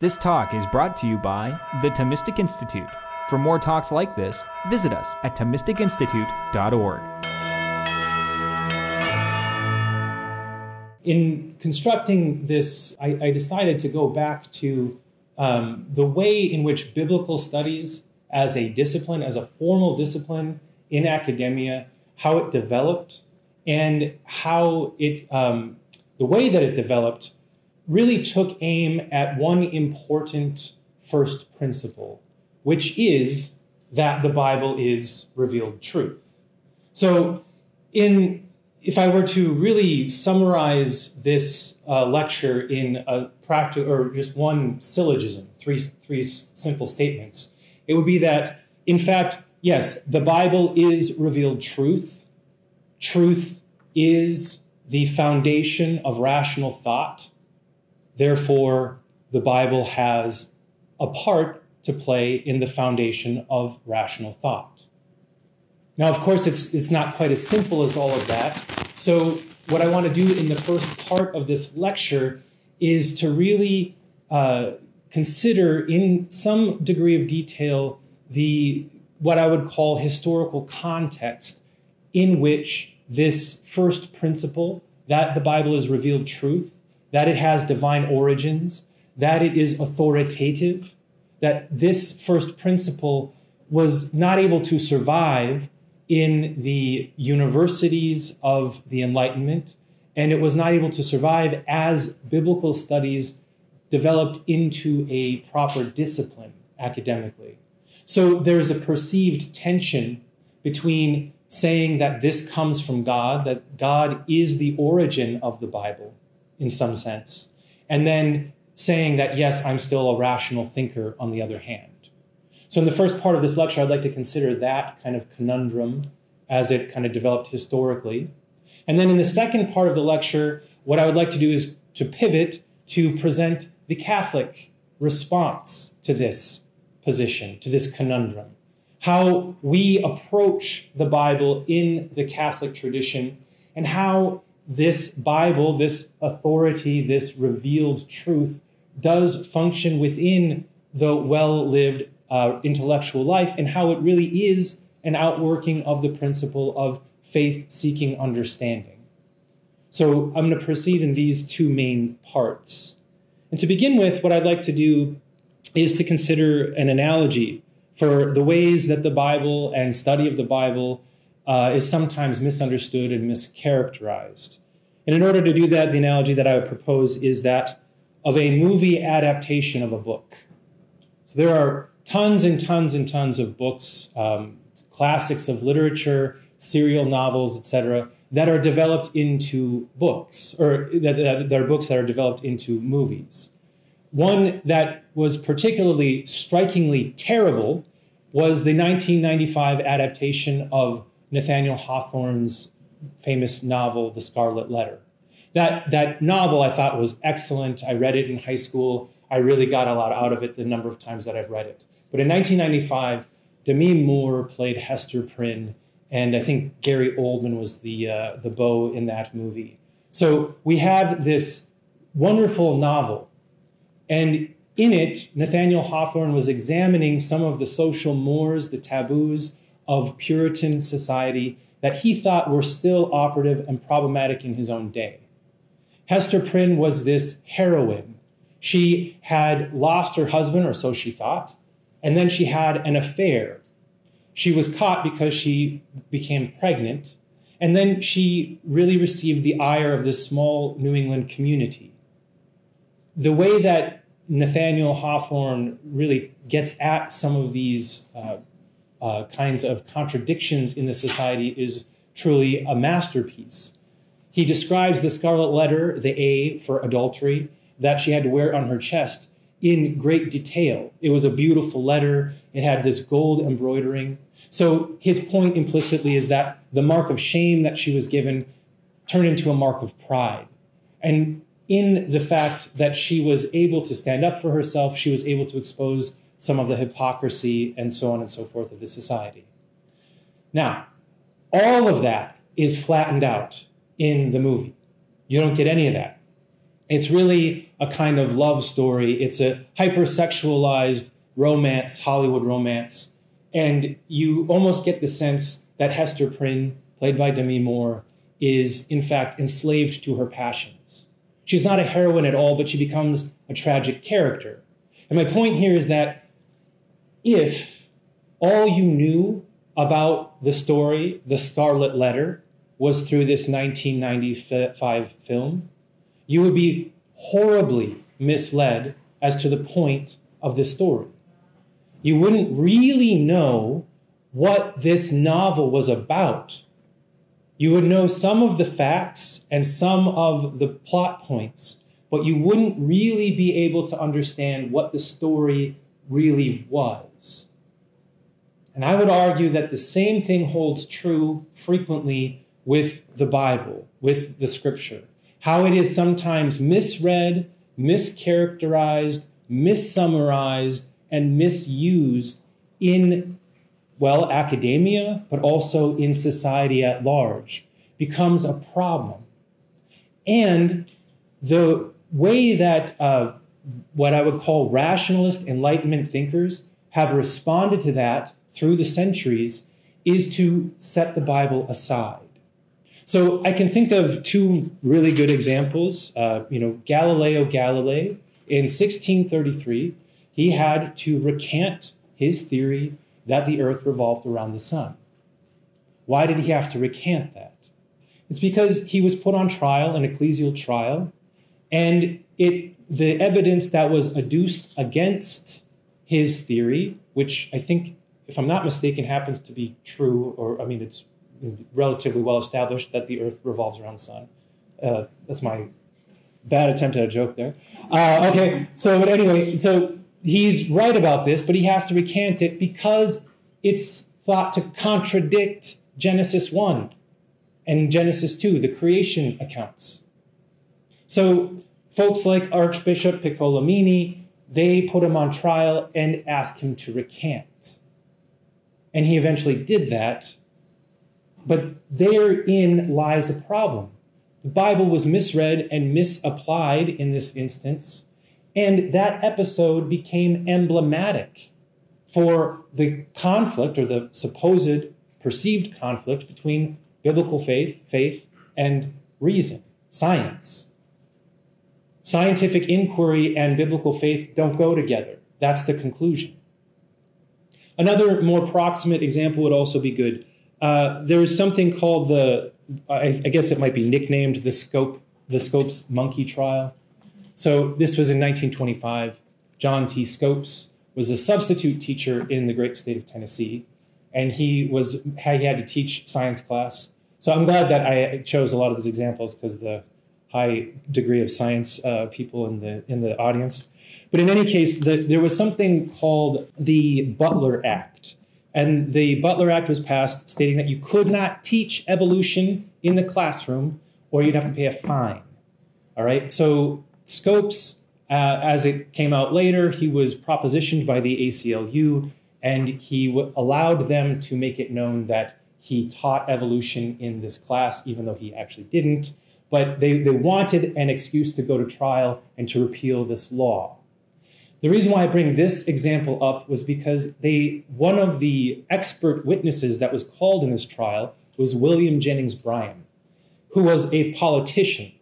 This talk is brought to you by the Thomistic Institute. For more talks like this, visit us at ThomisticInstitute.org. In constructing this, I, I decided to go back to um, the way in which biblical studies as a discipline, as a formal discipline in academia, how it developed, and how it, um, the way that it developed really took aim at one important first principle, which is that the Bible is revealed truth. So, in if I were to really summarize this uh, lecture in a practical or just one syllogism, three three simple statements, it would be that in fact, yes, the Bible is revealed truth. Truth is the foundation of rational thought. Therefore, the Bible has a part to play in the foundation of rational thought. Now, of course, it's, it's not quite as simple as all of that. So, what I want to do in the first part of this lecture is to really uh, consider in some degree of detail the what I would call historical context in which this first principle that the Bible is revealed truth that it has divine origins, that it is authoritative, that this first principle was not able to survive in the universities of the Enlightenment, and it was not able to survive as biblical studies developed into a proper discipline academically. So there's a perceived tension between saying that this comes from God, that God is the origin of the Bible, in some sense, and then saying that, yes, I'm still a rational thinker on the other hand. So, in the first part of this lecture, I'd like to consider that kind of conundrum as it kind of developed historically. And then in the second part of the lecture, what I would like to do is to pivot to present the Catholic response to this position, to this conundrum. How we approach the Bible in the Catholic tradition, and how this Bible, this authority, this revealed truth does function within the well lived uh, intellectual life and how it really is an outworking of the principle of faith seeking understanding. So I'm going to proceed in these two main parts. And to begin with, what I'd like to do is to consider an analogy for the ways that the Bible and study of the Bible uh, is sometimes misunderstood and mischaracterized. And in order to do that, the analogy that I would propose is that of a movie adaptation of a book. So there are tons and tons and tons of books, um, classics of literature, serial novels, etc., that are developed into books, or that, that, that are books that are developed into movies. One that was particularly strikingly terrible was the 1995 adaptation of Nathaniel Hawthorne's famous novel, The Scarlet Letter. That, that novel I thought was excellent. I read it in high school. I really got a lot out of it the number of times that I've read it. But in 1995, Demi Moore played Hester Prynne, and I think Gary Oldman was the, uh, the beau in that movie. So we have this wonderful novel, and in it, Nathaniel Hawthorne was examining some of the social mores, the taboos of Puritan society that he thought were still operative and problematic in his own day. Hester Prynne was this heroine. She had lost her husband, or so she thought, and then she had an affair. She was caught because she became pregnant, and then she really received the ire of this small New England community. The way that Nathaniel Hawthorne really gets at some of these uh, uh, kinds of contradictions in the society is truly a masterpiece. He describes the scarlet letter, the A for adultery, that she had to wear on her chest in great detail. It was a beautiful letter, it had this gold embroidering. So his point implicitly is that the mark of shame that she was given turned into a mark of pride. And in the fact that she was able to stand up for herself, she was able to expose some of the hypocrisy and so on and so forth of the society. Now, all of that is flattened out in the movie. You don't get any of that. It's really a kind of love story. It's a hypersexualized romance, Hollywood romance. And you almost get the sense that Hester Prynne, played by Demi Moore, is in fact enslaved to her passions. She's not a heroine at all, but she becomes a tragic character. And my point here is that if all you knew about the story, The Scarlet Letter, was through this 1995 film, you would be horribly misled as to the point of this story. You wouldn't really know what this novel was about. You would know some of the facts and some of the plot points, but you wouldn't really be able to understand what the story really was. And I would argue that the same thing holds true frequently with the Bible, with the scripture. How it is sometimes misread, mischaracterized, missummarized, and misused in, well, academia, but also in society at large, becomes a problem. And the way that uh, what I would call rationalist Enlightenment thinkers have responded to that through the centuries is to set the Bible aside. So I can think of two really good examples. Uh, you know, Galileo Galilei in 1633, he had to recant his theory that the earth revolved around the sun. Why did he have to recant that? It's because he was put on trial, an ecclesial trial, and it the evidence that was adduced against his theory, which I think, if I'm not mistaken, happens to be true, or I mean, it's relatively well established that the Earth revolves around the sun. Uh, that's my bad attempt at a joke there. Uh, okay, so but anyway, so he's right about this, but he has to recant it because it's thought to contradict Genesis 1 and Genesis 2, the creation accounts. So folks like Archbishop Piccolomini, they put him on trial and asked him to recant. And he eventually did that. But therein lies a problem. The Bible was misread and misapplied in this instance, and that episode became emblematic for the conflict or the supposed perceived conflict between biblical faith, faith, and reason, science. Scientific inquiry and biblical faith don't go together. That's the conclusion. Another more proximate example would also be good. Uh, there is something called the, I, I, guess it might be nicknamed the Scope, the Scopes monkey trial. So this was in 1925. John T. Scopes was a substitute teacher in the great state of Tennessee, and he was he had to teach science class. So I'm glad that I chose a lot of these examples because the high degree of science uh, people in the in the audience. But in any case, the, there was something called the Butler Act. And the Butler Act was passed stating that you could not teach evolution in the classroom or you'd have to pay a fine. All right. So Scopes, uh, as it came out later, he was propositioned by the ACLU and he w- allowed them to make it known that he taught evolution in this class, even though he actually didn't but they, they wanted an excuse to go to trial and to repeal this law. The reason why I bring this example up was because they one of the expert witnesses that was called in this trial was William Jennings Bryan, who was a politician,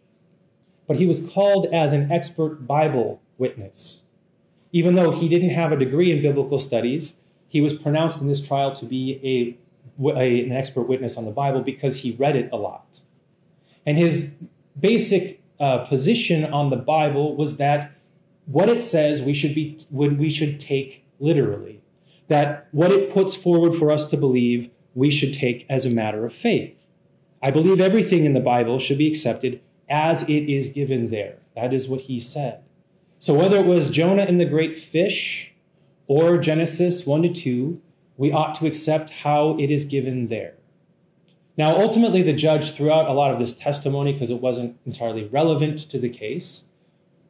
but he was called as an expert Bible witness. Even though he didn't have a degree in biblical studies, he was pronounced in this trial to be a, a an expert witness on the Bible because he read it a lot. And his basic uh, position on the Bible was that what it says we should be we should take literally. That what it puts forward for us to believe we should take as a matter of faith. I believe everything in the Bible should be accepted as it is given there. That is what he said. So whether it was Jonah and the great fish or Genesis 1 to 2, we ought to accept how it is given there. Now, ultimately, the judge threw out a lot of this testimony because it wasn't entirely relevant to the case.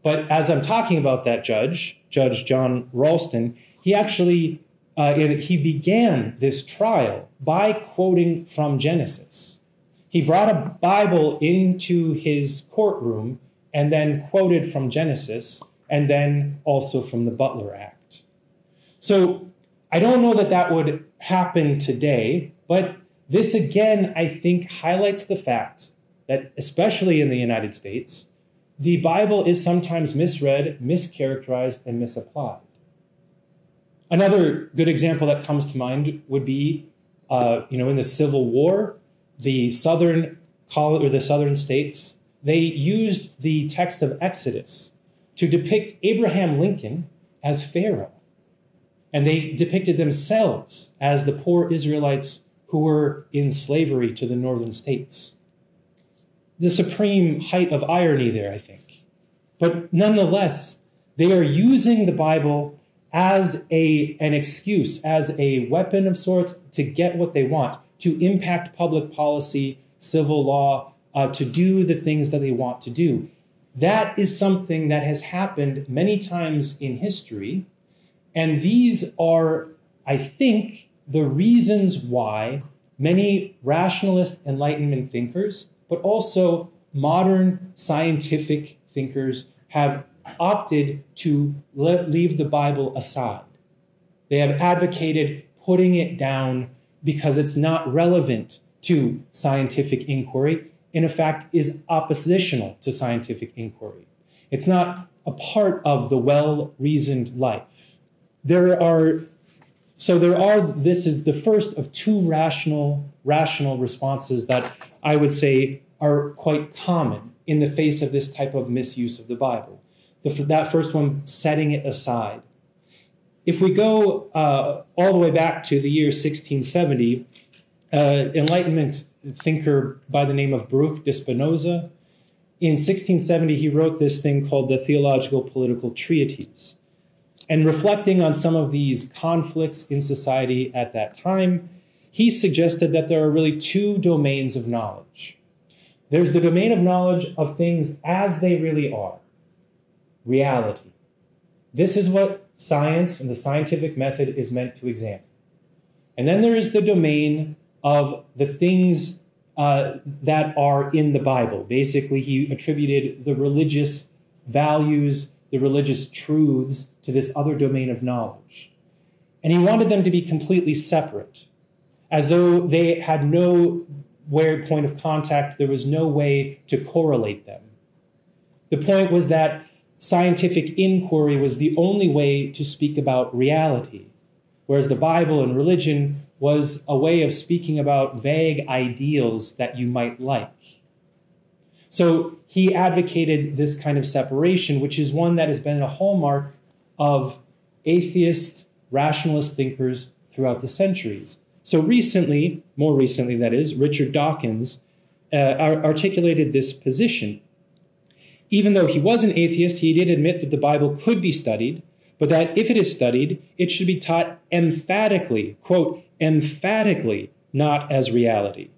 But as I'm talking about that judge, Judge John Raulston, he actually uh, he began this trial by quoting from Genesis. He brought a Bible into his courtroom and then quoted from Genesis, and then also from the Butler Act. So I don't know that that would happen today, but this again, I think, highlights the fact that, especially in the United States, the Bible is sometimes misread, mischaracterized, and misapplied. Another good example that comes to mind would be, uh, you know, in the Civil War, the southern or the southern states they used the text of Exodus to depict Abraham Lincoln as Pharaoh, and they depicted themselves as the poor Israelites who were in slavery to the northern states. The supreme height of irony there, I think. But nonetheless, they are using the Bible as a, an excuse, as a weapon of sorts to get what they want, to impact public policy, civil law, uh, to do the things that they want to do. That is something that has happened many times in history. And these are, I think, the reasons why many rationalist Enlightenment thinkers, but also modern scientific thinkers, have opted to leave the Bible aside. They have advocated putting it down because it's not relevant to scientific inquiry, and in fact is oppositional to scientific inquiry. It's not a part of the well reasoned life. There are so there are this is the first of two rational rational responses that I would say are quite common in the face of this type of misuse of the Bible. The, that first one, setting it aside. If we go uh, all the way back to the year 1670, uh, Enlightenment thinker by the name of Baruch de Spinoza, in 1670 he wrote this thing called the Theological Political Treatise. And reflecting on some of these conflicts in society at that time, he suggested that there are really two domains of knowledge. There's the domain of knowledge of things as they really are, reality. This is what science and the scientific method is meant to examine. And then there is the domain of the things uh, that are in the Bible. Basically, he attributed the religious values, the religious truths to this other domain of knowledge. And he wanted them to be completely separate, as though they had no where point of contact, there was no way to correlate them. The point was that scientific inquiry was the only way to speak about reality, whereas the Bible and religion was a way of speaking about vague ideals that you might like. So he advocated this kind of separation, which is one that has been a hallmark of atheist, rationalist thinkers throughout the centuries. So recently, more recently, that is, Richard Dawkins uh, articulated this position. Even though he was an atheist, he did admit that the Bible could be studied, but that if it is studied, it should be taught emphatically, quote, emphatically not as reality.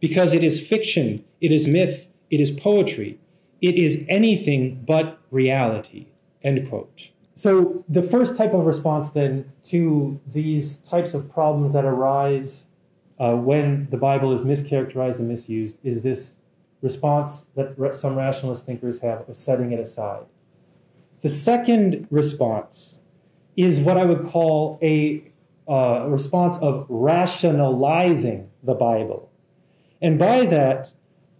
Because it is fiction, it is myth, it is poetry, it is anything but reality, end quote. So, the first type of response then to these types of problems that arise uh, when the Bible is mischaracterized and misused is this response that some rationalist thinkers have of setting it aside. The second response is what I would call a uh, response of rationalizing the Bible. And by that,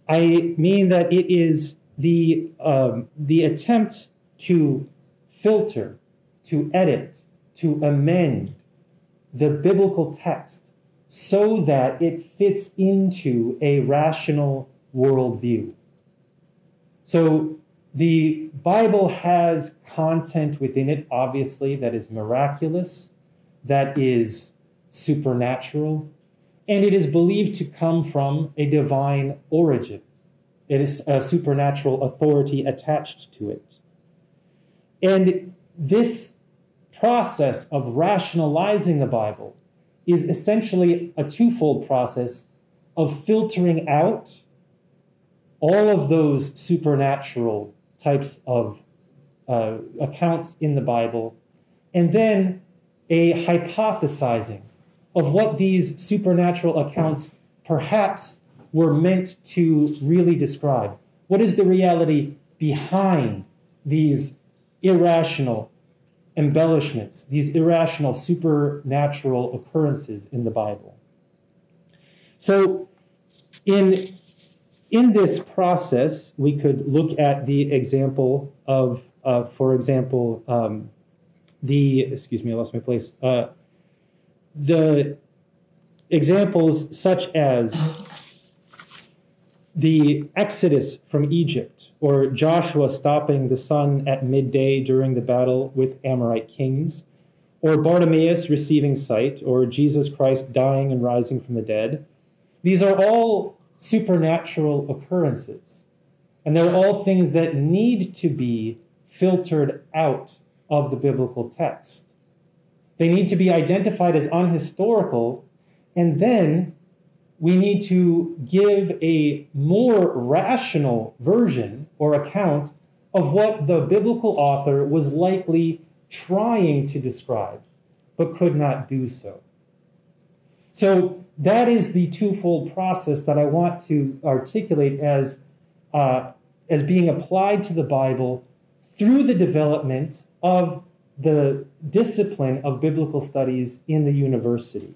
I mean that it is the, um, the attempt to filter, to edit, to amend the biblical text so that it fits into a rational worldview. So the Bible has content within it, obviously, that is miraculous, that is supernatural, and it is believed to come from a divine origin. It is a supernatural authority attached to it. And this process of rationalizing the Bible is essentially a twofold process of filtering out all of those supernatural types of uh, accounts in the Bible, and then a hypothesizing of what these supernatural accounts perhaps were meant to really describe. What is the reality behind these irrational embellishments, these irrational supernatural occurrences in the Bible. So, in, in this process, we could look at the example of, uh, for example, um, the, excuse me, I lost my place, uh, the examples such as the exodus from Egypt, or Joshua stopping the sun at midday during the battle with Amorite kings, or Bartimaeus receiving sight, or Jesus Christ dying and rising from the dead. These are all supernatural occurrences, and they're all things that need to be filtered out of the biblical text. They need to be identified as unhistorical, and then we need to give a more rational version or account of what the biblical author was likely trying to describe, but could not do so. So, that is the twofold process that I want to articulate as, uh, as being applied to the Bible through the development of the discipline of biblical studies in the university.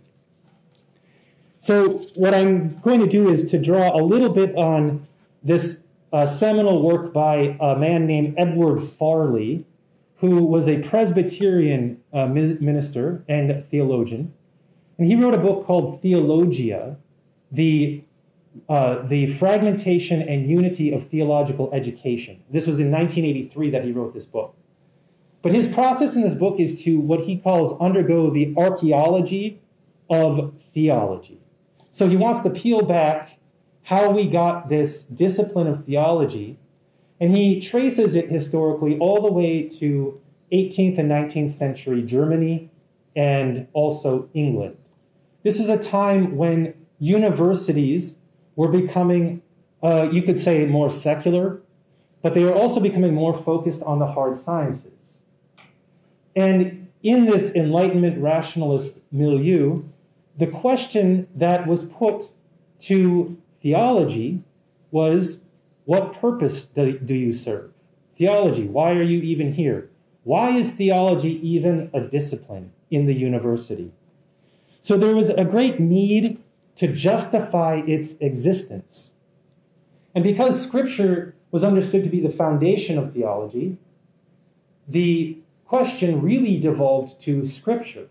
So, what I'm going to do is to draw a little bit on this uh, seminal work by a man named Edward Farley, who was a Presbyterian uh, minister and theologian. And he wrote a book called Theologia, the, uh, the Fragmentation and Unity of Theological Education. This was in 1983 that he wrote this book. But his process in this book is to what he calls undergo the archaeology of theology. So he wants to peel back how we got this discipline of theology, and he traces it historically all the way to 18th and 19th century Germany and also England. This is a time when universities were becoming, uh, you could say, more secular, but they were also becoming more focused on the hard sciences. And in this Enlightenment rationalist milieu, the question that was put to theology was what purpose do, do you serve? Theology, why are you even here? Why is theology even a discipline in the university? So there was a great need to justify its existence. And because scripture was understood to be the foundation of theology, the question really devolved to scripture.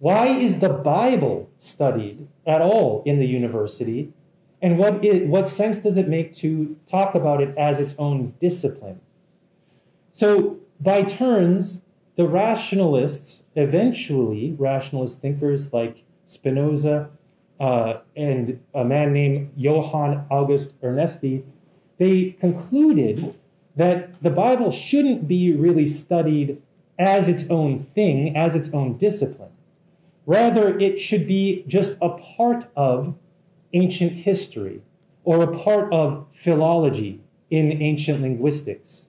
Why is the Bible studied at all in the university? And what, it, what sense does it make to talk about it as its own discipline? So, by turns, the rationalists, eventually, rationalist thinkers like Spinoza uh, and a man named Johann August Ernesti, they concluded that the Bible shouldn't be really studied as its own thing, as its own discipline. Rather, it should be just a part of ancient history or a part of philology in ancient linguistics.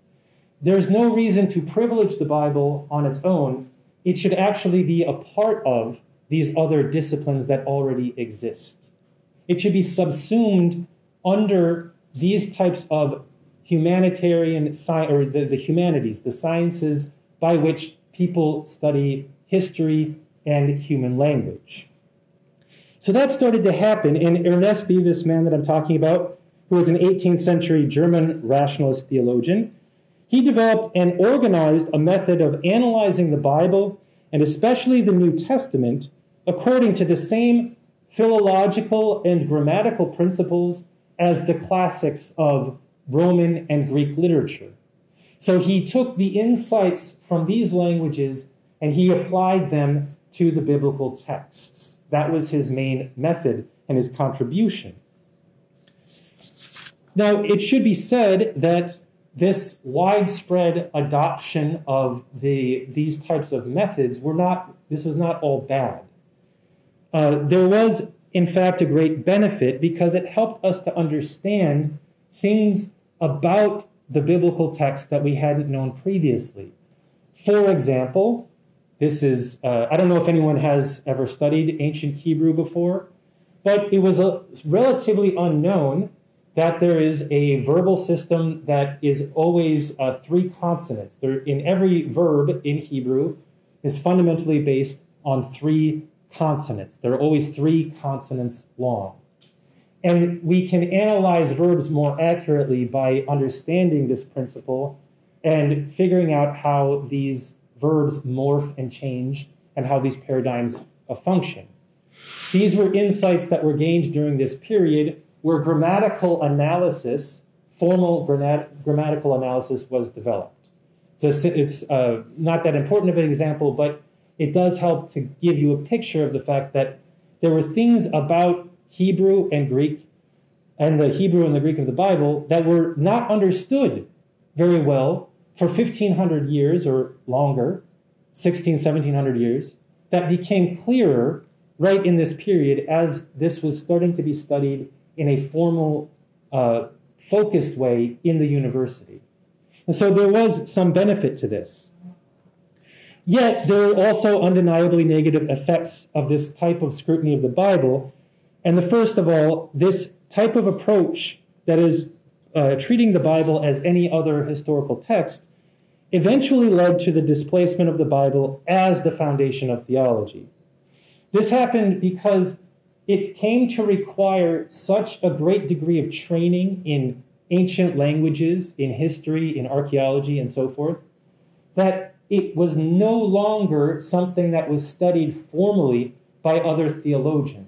There's no reason to privilege the Bible on its own. It should actually be a part of these other disciplines that already exist. It should be subsumed under these types of humanitarian science or the, the humanities, the sciences by which people study history and human language. So that started to happen, and Ernesti, this man that I'm talking about, who was an 18th century German rationalist theologian, he developed and organized a method of analyzing the Bible and especially the New Testament according to the same philological and grammatical principles as the classics of Roman and Greek literature. So he took the insights from these languages and he applied them to the biblical texts. That was his main method and his contribution. Now, it should be said that this widespread adoption of the, these types of methods were not, this was not all bad. Uh, there was, in fact, a great benefit because it helped us to understand things about the biblical text that we hadn't known previously. For example, this is, uh, I don't know if anyone has ever studied ancient Hebrew before, but it was a, relatively unknown that there is a verbal system that is always uh, three consonants. There, in every verb in Hebrew is fundamentally based on three consonants. There are always three consonants long. And we can analyze verbs more accurately by understanding this principle and figuring out how these verbs morph and change and how these paradigms function. These were insights that were gained during this period where grammatical analysis, formal grammatical analysis, was developed. It's, a, it's uh, not that important of an example, but it does help to give you a picture of the fact that there were things about Hebrew and Greek and the Hebrew and the Greek of the Bible that were not understood very well for 1500 years or longer, 16, 1700 years, that became clearer right in this period as this was starting to be studied in a formal, uh, focused way in the university. And so there was some benefit to this. Yet there are also undeniably negative effects of this type of scrutiny of the Bible. And the first of all, this type of approach that is uh, treating the Bible as any other historical text eventually led to the displacement of the Bible as the foundation of theology. This happened because it came to require such a great degree of training in ancient languages, in history, in archaeology, and so forth, that it was no longer something that was studied formally by other theologians.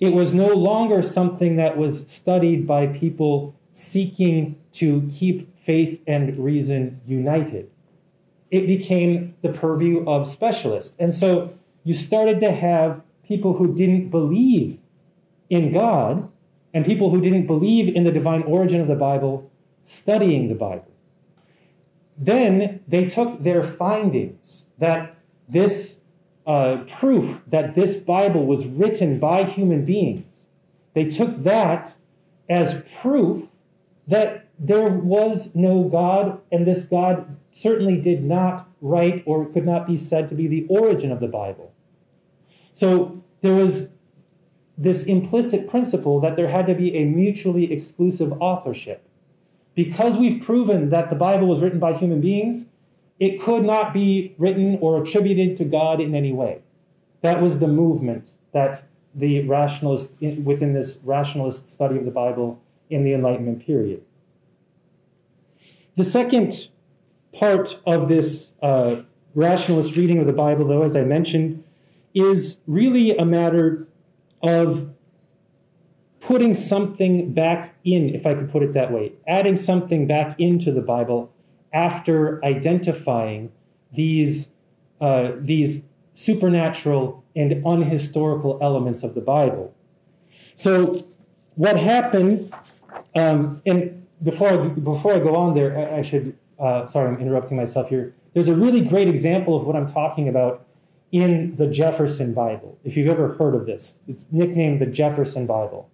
It was no longer something that was studied by people seeking to keep faith and reason united. It became the purview of specialists. And so you started to have people who didn't believe in God and people who didn't believe in the divine origin of the Bible studying the Bible. Then they took their findings that this uh, proof that this Bible was written by human beings, they took that as proof that there was no God, and this God certainly did not write or could not be said to be the origin of the Bible. So there was this implicit principle that there had to be a mutually exclusive authorship. Because we've proven that the Bible was written by human beings, it could not be written or attributed to God in any way. That was the movement that the rationalist, within this rationalist study of the Bible in the Enlightenment period. The second part of this uh, rationalist reading of the Bible, though, as I mentioned, is really a matter of putting something back in, if I could put it that way, adding something back into the Bible after identifying these, uh, these supernatural and unhistorical elements of the Bible. So, what happened, um, and before I, before I go on there, I, should, uh, sorry, I'm interrupting myself here. There's a really great example of what I'm talking about in the Jefferson Bible. If you've ever heard of this, it's nicknamed the Jefferson Bible.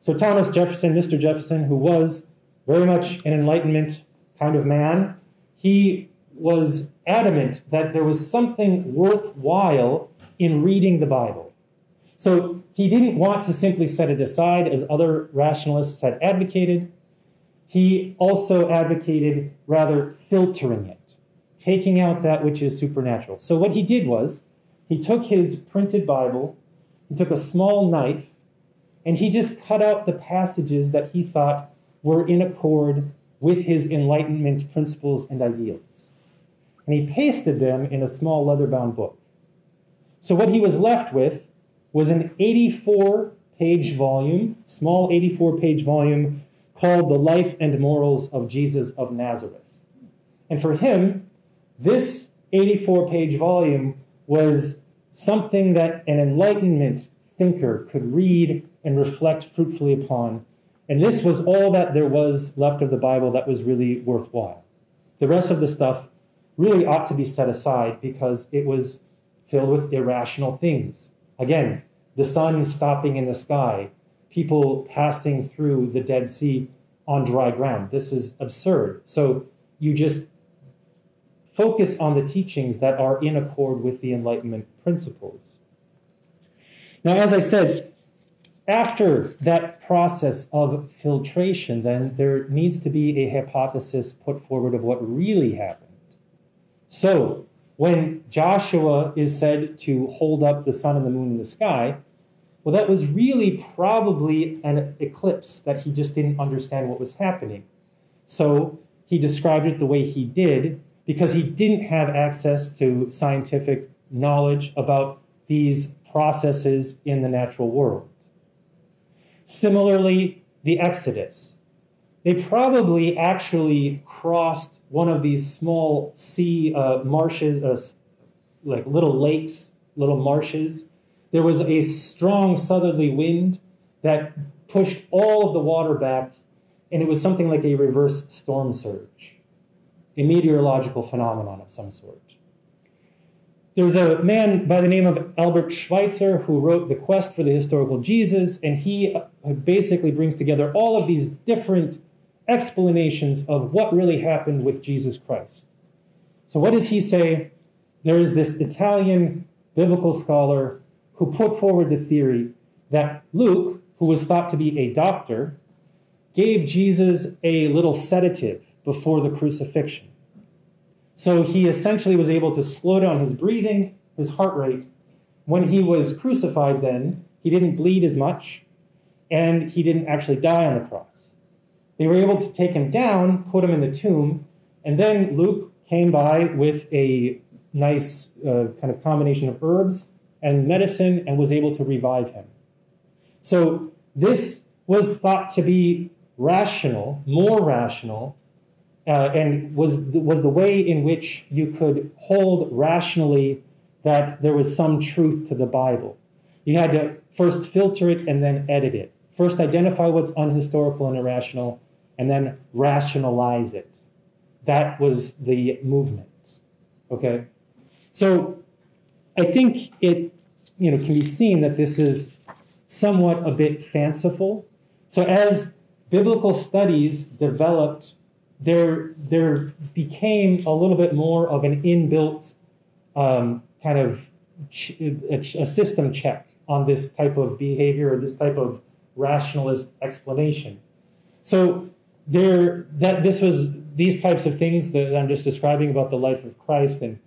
So, Thomas Jefferson, Mr. Jefferson, who was very much an Enlightenment kind of man, he was adamant that there was something worthwhile in reading the Bible. So, he didn't want to simply set it aside as other rationalists had advocated. He also advocated rather filtering it taking out that which is supernatural. So what he did was he took his printed Bible, he took a small knife, and he just cut out the passages that he thought were in accord with his Enlightenment principles and ideals. And he pasted them in a small leather bound book. So what he was left with was an 84 page volume, small 84 page volume called The Life and Morals of Jesus of Nazareth. And for him, this 84 page volume was something that an Enlightenment thinker could read and reflect fruitfully upon. And this was all that there was left of the Bible that was really worthwhile. The rest of the stuff really ought to be set aside because it was filled with irrational things. Again, the sun stopping in the sky, people passing through the Dead Sea on dry ground. This is absurd. So you just focus on the teachings that are in accord with the Enlightenment principles. Now, as I said, after that process of filtration, then there needs to be a hypothesis put forward of what really happened. So, when Joshua is said to hold up the sun and the moon in the sky, well, that was really probably an eclipse that he just didn't understand what was happening. So he described it the way he did because he didn't have access to scientific knowledge about these processes in the natural world. Similarly, the Exodus. They probably actually crossed one of these small sea uh, marshes, uh, like little lakes, little marshes. There was a strong southerly wind that pushed all of the water back, and it was something like a reverse storm surge, a meteorological phenomenon of some sort. There's a man by the name of Albert Schweitzer who wrote The Quest for the Historical Jesus, and he uh, basically brings together all of these different explanations of what really happened with Jesus Christ. So, what does he say? There is this Italian biblical scholar who put forward the theory that Luke, who was thought to be a doctor, gave Jesus a little sedative before the crucifixion. So he essentially was able to slow down his breathing, his heart rate. When he was crucified, then, he didn't bleed as much, and he didn't actually die on the cross. They were able to take him down, put him in the tomb, and then Luke came by with a nice uh, kind of combination of herbs and medicine and was able to revive him. So this was thought to be rational, more rational uh, and was was the way in which you could hold rationally that there was some truth to the Bible. You had to first filter it and then edit it. First, identify what's unhistorical and irrational, and then rationalize it. That was the movement. Okay, so I think it you know can be seen that this is somewhat a bit fanciful. So as biblical studies developed there there became a little bit more of an inbuilt um, kind of a, system check on this type of behavior or this type of rationalist explanation. So there that this was these types of things that I'm just describing about the life of Christ and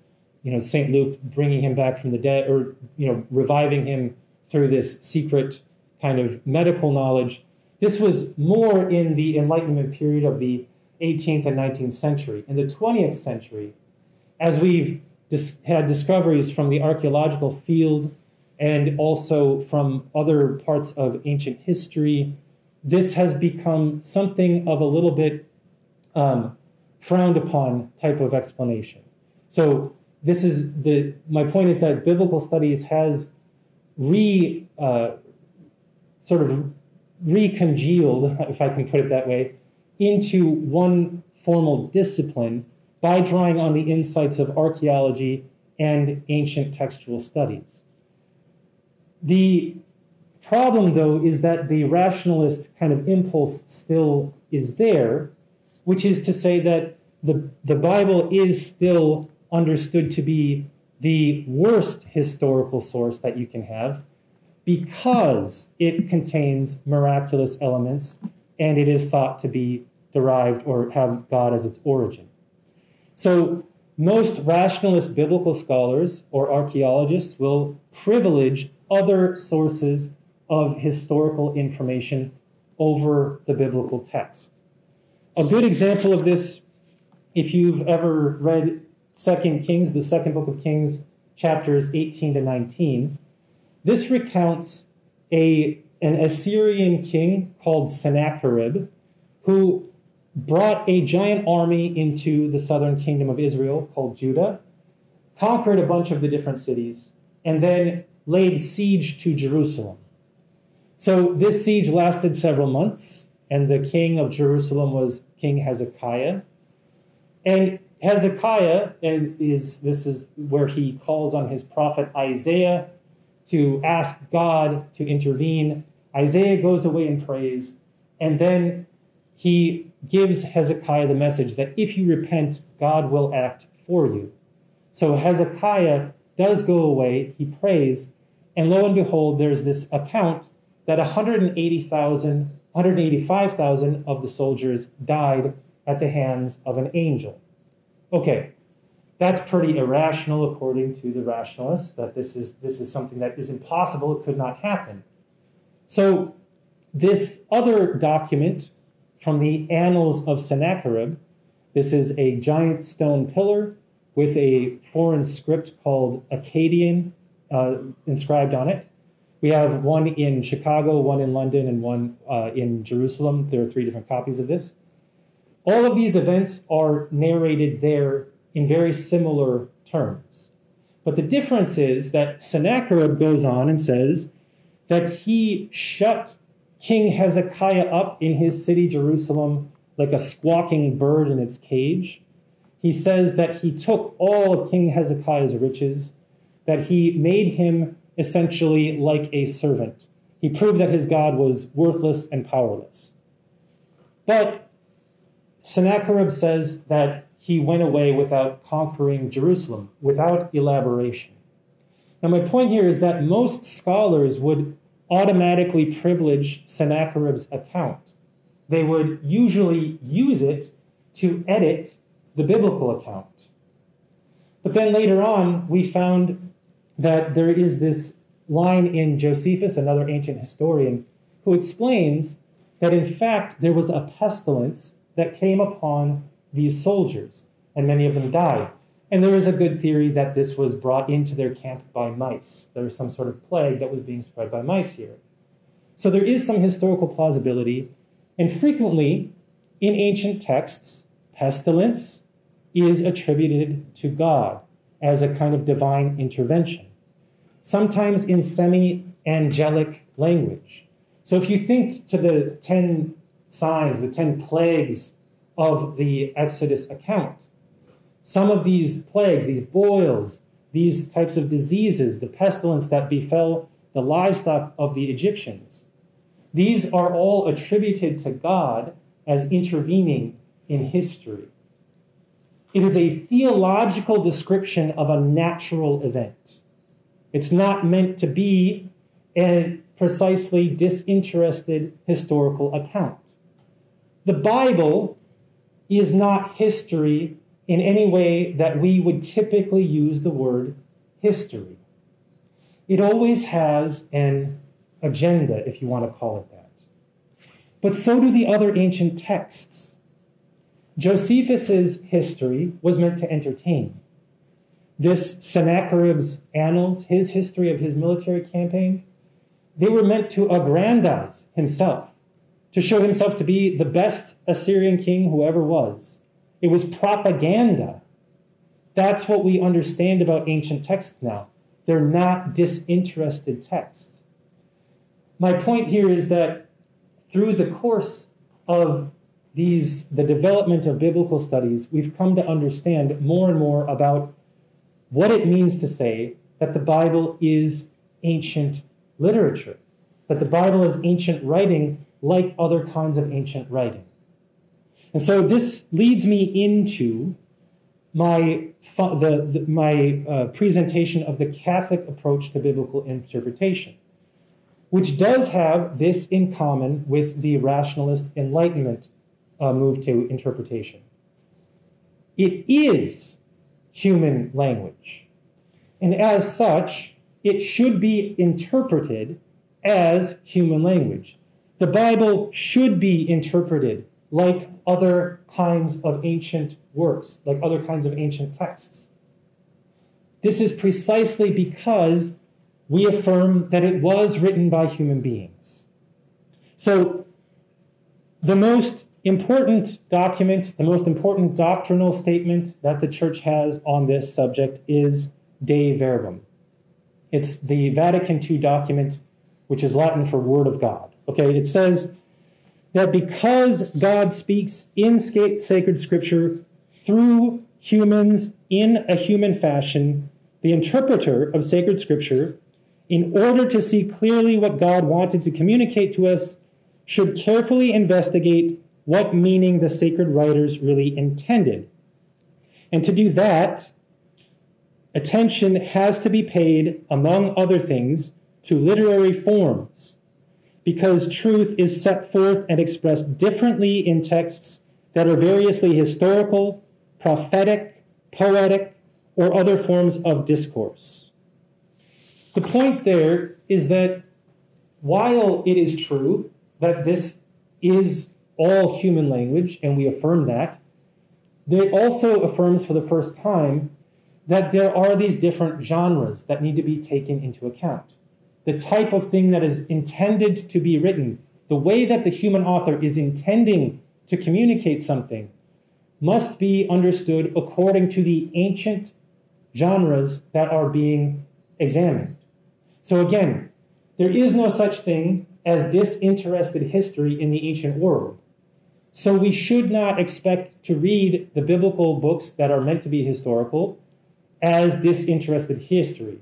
you know Saint Luke bringing him back from the dead or you know reviving him through this secret kind of medical knowledge. This was more in the Enlightenment period of the 18th and 19th century. In the 20th century, as we've dis- had discoveries from the archaeological field and also from other parts of ancient history, this has become something of a little bit um, frowned upon type of explanation. So this is the my point is that biblical studies has re uh, sort of recongealed, if I can put it that way, into one formal discipline by drawing on the insights of archaeology and ancient textual studies. The problem, though, is that the rationalist kind of impulse still is there, which is to say that the, the Bible is still understood to be the worst historical source that you can have because it contains miraculous elements and it is thought to be derived or have God as its origin. So, most rationalist biblical scholars or archaeologists will privilege other sources of historical information over the biblical text. A good example of this, if you've ever read Second Kings, the second book of Kings, chapters 18 to 19, this recounts a, an Assyrian king called Sennacherib who brought a giant army into the southern kingdom of Israel called Judah, conquered a bunch of the different cities, and then laid siege to Jerusalem. So this siege lasted several months, and the king of Jerusalem was King Hezekiah. And Hezekiah is this is where he calls on his prophet Isaiah to ask God to intervene. Isaiah goes away and prays, and then he gives Hezekiah the message that if you repent, God will act for you. So Hezekiah does go away, he prays, and lo and behold, there's this account that 180,000, 185,000 of the soldiers died at the hands of an angel. Okay, that's pretty irrational according to the rationalists, that this is, this is something that is impossible, it could not happen. So, this other document from the Annals of Sennacherib, this is a giant stone pillar with a foreign script called Akkadian uh, inscribed on it. We have one in Chicago, one in London, and one uh, in Jerusalem. There are three different copies of this. All of these events are narrated there in very similar terms. But the difference is that Sennacherib goes on and says that he shut King Hezekiah up in his city, Jerusalem, like a squawking bird in its cage. He says that he took all of King Hezekiah's riches, that he made him essentially like a servant. He proved that his God was worthless and powerless. But Sennacherib says that he went away without conquering Jerusalem, without elaboration. Now, my point here is that most scholars would automatically privilege Sennacherib's account. They would usually use it to edit the biblical account. But then later on, we found that there is this line in Josephus, another ancient historian, who explains that in fact there was a pestilence that came upon these soldiers, and many of them died. And there is a good theory that this was brought into their camp by mice. There was some sort of plague that was being spread by mice here. So there is some historical plausibility, and frequently in ancient texts, pestilence is attributed to God as a kind of divine intervention, sometimes in semi angelic language. So if you think to the 10 signs, the 10 plagues of the Exodus account. Some of these plagues, these boils, these types of diseases, the pestilence that befell the livestock of the Egyptians, these are all attributed to God as intervening in history. It is a theological description of a natural event. It's not meant to be a precisely disinterested historical account. The Bible is not history in any way that we would typically use the word history. It always has an agenda, if you want to call it that. But so do the other ancient texts. Josephus's history was meant to entertain. This Sennacherib's annals, his history of his military campaign, they were meant to aggrandize himself to show himself to be the best Assyrian king who ever was. It was propaganda. That's what we understand about ancient texts now. They're not disinterested texts. My point here is that through the course of these the development of biblical studies, we've come to understand more and more about what it means to say that the Bible is ancient literature, that the Bible is ancient writing like other kinds of ancient writing. And so this leads me into my, the, the my uh, presentation of the Catholic approach to biblical interpretation, which does have this in common with the rationalist Enlightenment uh, move to interpretation. It is human language. And as such, it should be interpreted as human language. The Bible should be interpreted like other kinds of ancient works, like other kinds of ancient texts. This is precisely because we affirm that it was written by human beings. So, the most important document, the most important doctrinal statement that the church has on this subject is Dei Verbum. It's the Vatican II document, which is Latin for Word of God. Okay, it says that because God speaks in sacred scripture through humans in a human fashion, the interpreter of sacred scripture, in order to see clearly what God wanted to communicate to us, should carefully investigate what meaning the sacred writers really intended. And to do that, attention has to be paid, among other things, to literary forms because truth is set forth and expressed differently in texts that are variously historical, prophetic, poetic, or other forms of discourse. The point there is that while it is true that this is all human language, and we affirm that, it also affirms for the first time that there are these different genres that need to be taken into account. The type of thing that is intended to be written, the way that the human author is intending to communicate something, must be understood according to the ancient genres that are being examined. So, again, there is no such thing as disinterested history in the ancient world. So, we should not expect to read the biblical books that are meant to be historical as disinterested history.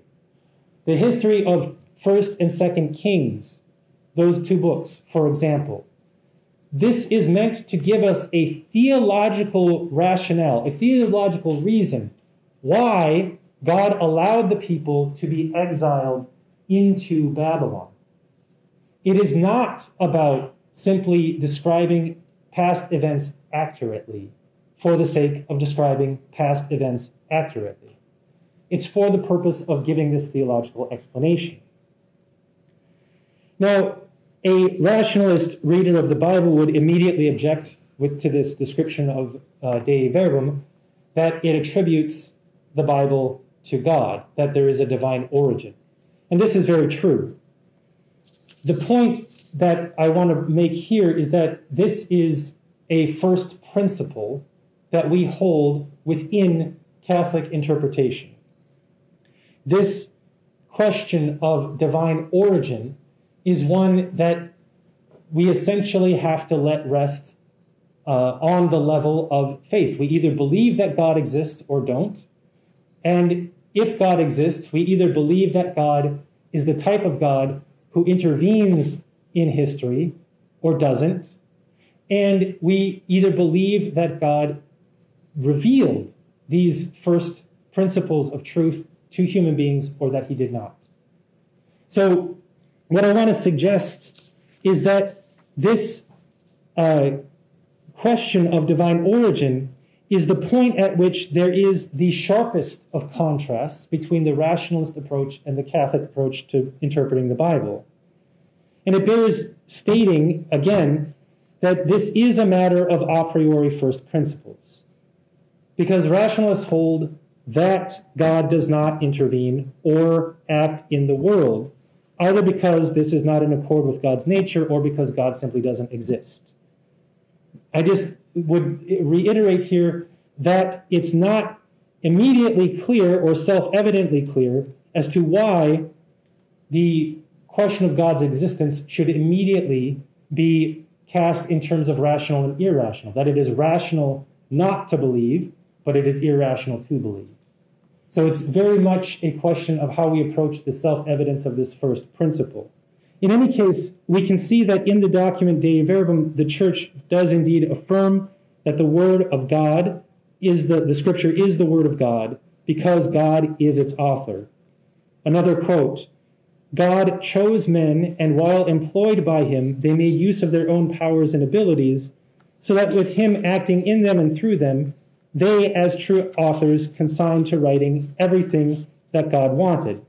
The history of 1st and 2nd Kings, those two books, for example, this is meant to give us a theological rationale, a theological reason why God allowed the people to be exiled into Babylon. It is not about simply describing past events accurately for the sake of describing past events accurately. It's for the purpose of giving this theological explanation. Now, a rationalist reader of the Bible would immediately object with, to this description of uh, Dei Verbum that it attributes the Bible to God, that there is a divine origin. And this is very true. The point that I want to make here is that this is a first principle that we hold within Catholic interpretation. This question of divine origin is one that we essentially have to let rest uh, on the level of faith. We either believe that God exists or don't. And if God exists, we either believe that God is the type of God who intervenes in history or doesn't. And we either believe that God revealed these first principles of truth to human beings or that he did not. So what I want to suggest is that this uh, question of divine origin is the point at which there is the sharpest of contrasts between the rationalist approach and the Catholic approach to interpreting the Bible. And it bears stating, again, that this is a matter of a priori first principles. Because rationalists hold that God does not intervene or act in the world, either because this is not in accord with God's nature or because God simply doesn't exist. I just would reiterate here that it's not immediately clear or self evidently clear as to why the question of God's existence should immediately be cast in terms of rational and irrational. That it is rational not to believe, but it is irrational to believe. So it's very much a question of how we approach the self evidence of this first principle. In any case, we can see that in the document Dei Verbum, the church does indeed affirm that the word of God is the, the scripture is the word of God because God is its author. Another quote God chose men, and while employed by him, they made use of their own powers and abilities, so that with him acting in them and through them, they, as true authors, consigned to writing everything that God wanted.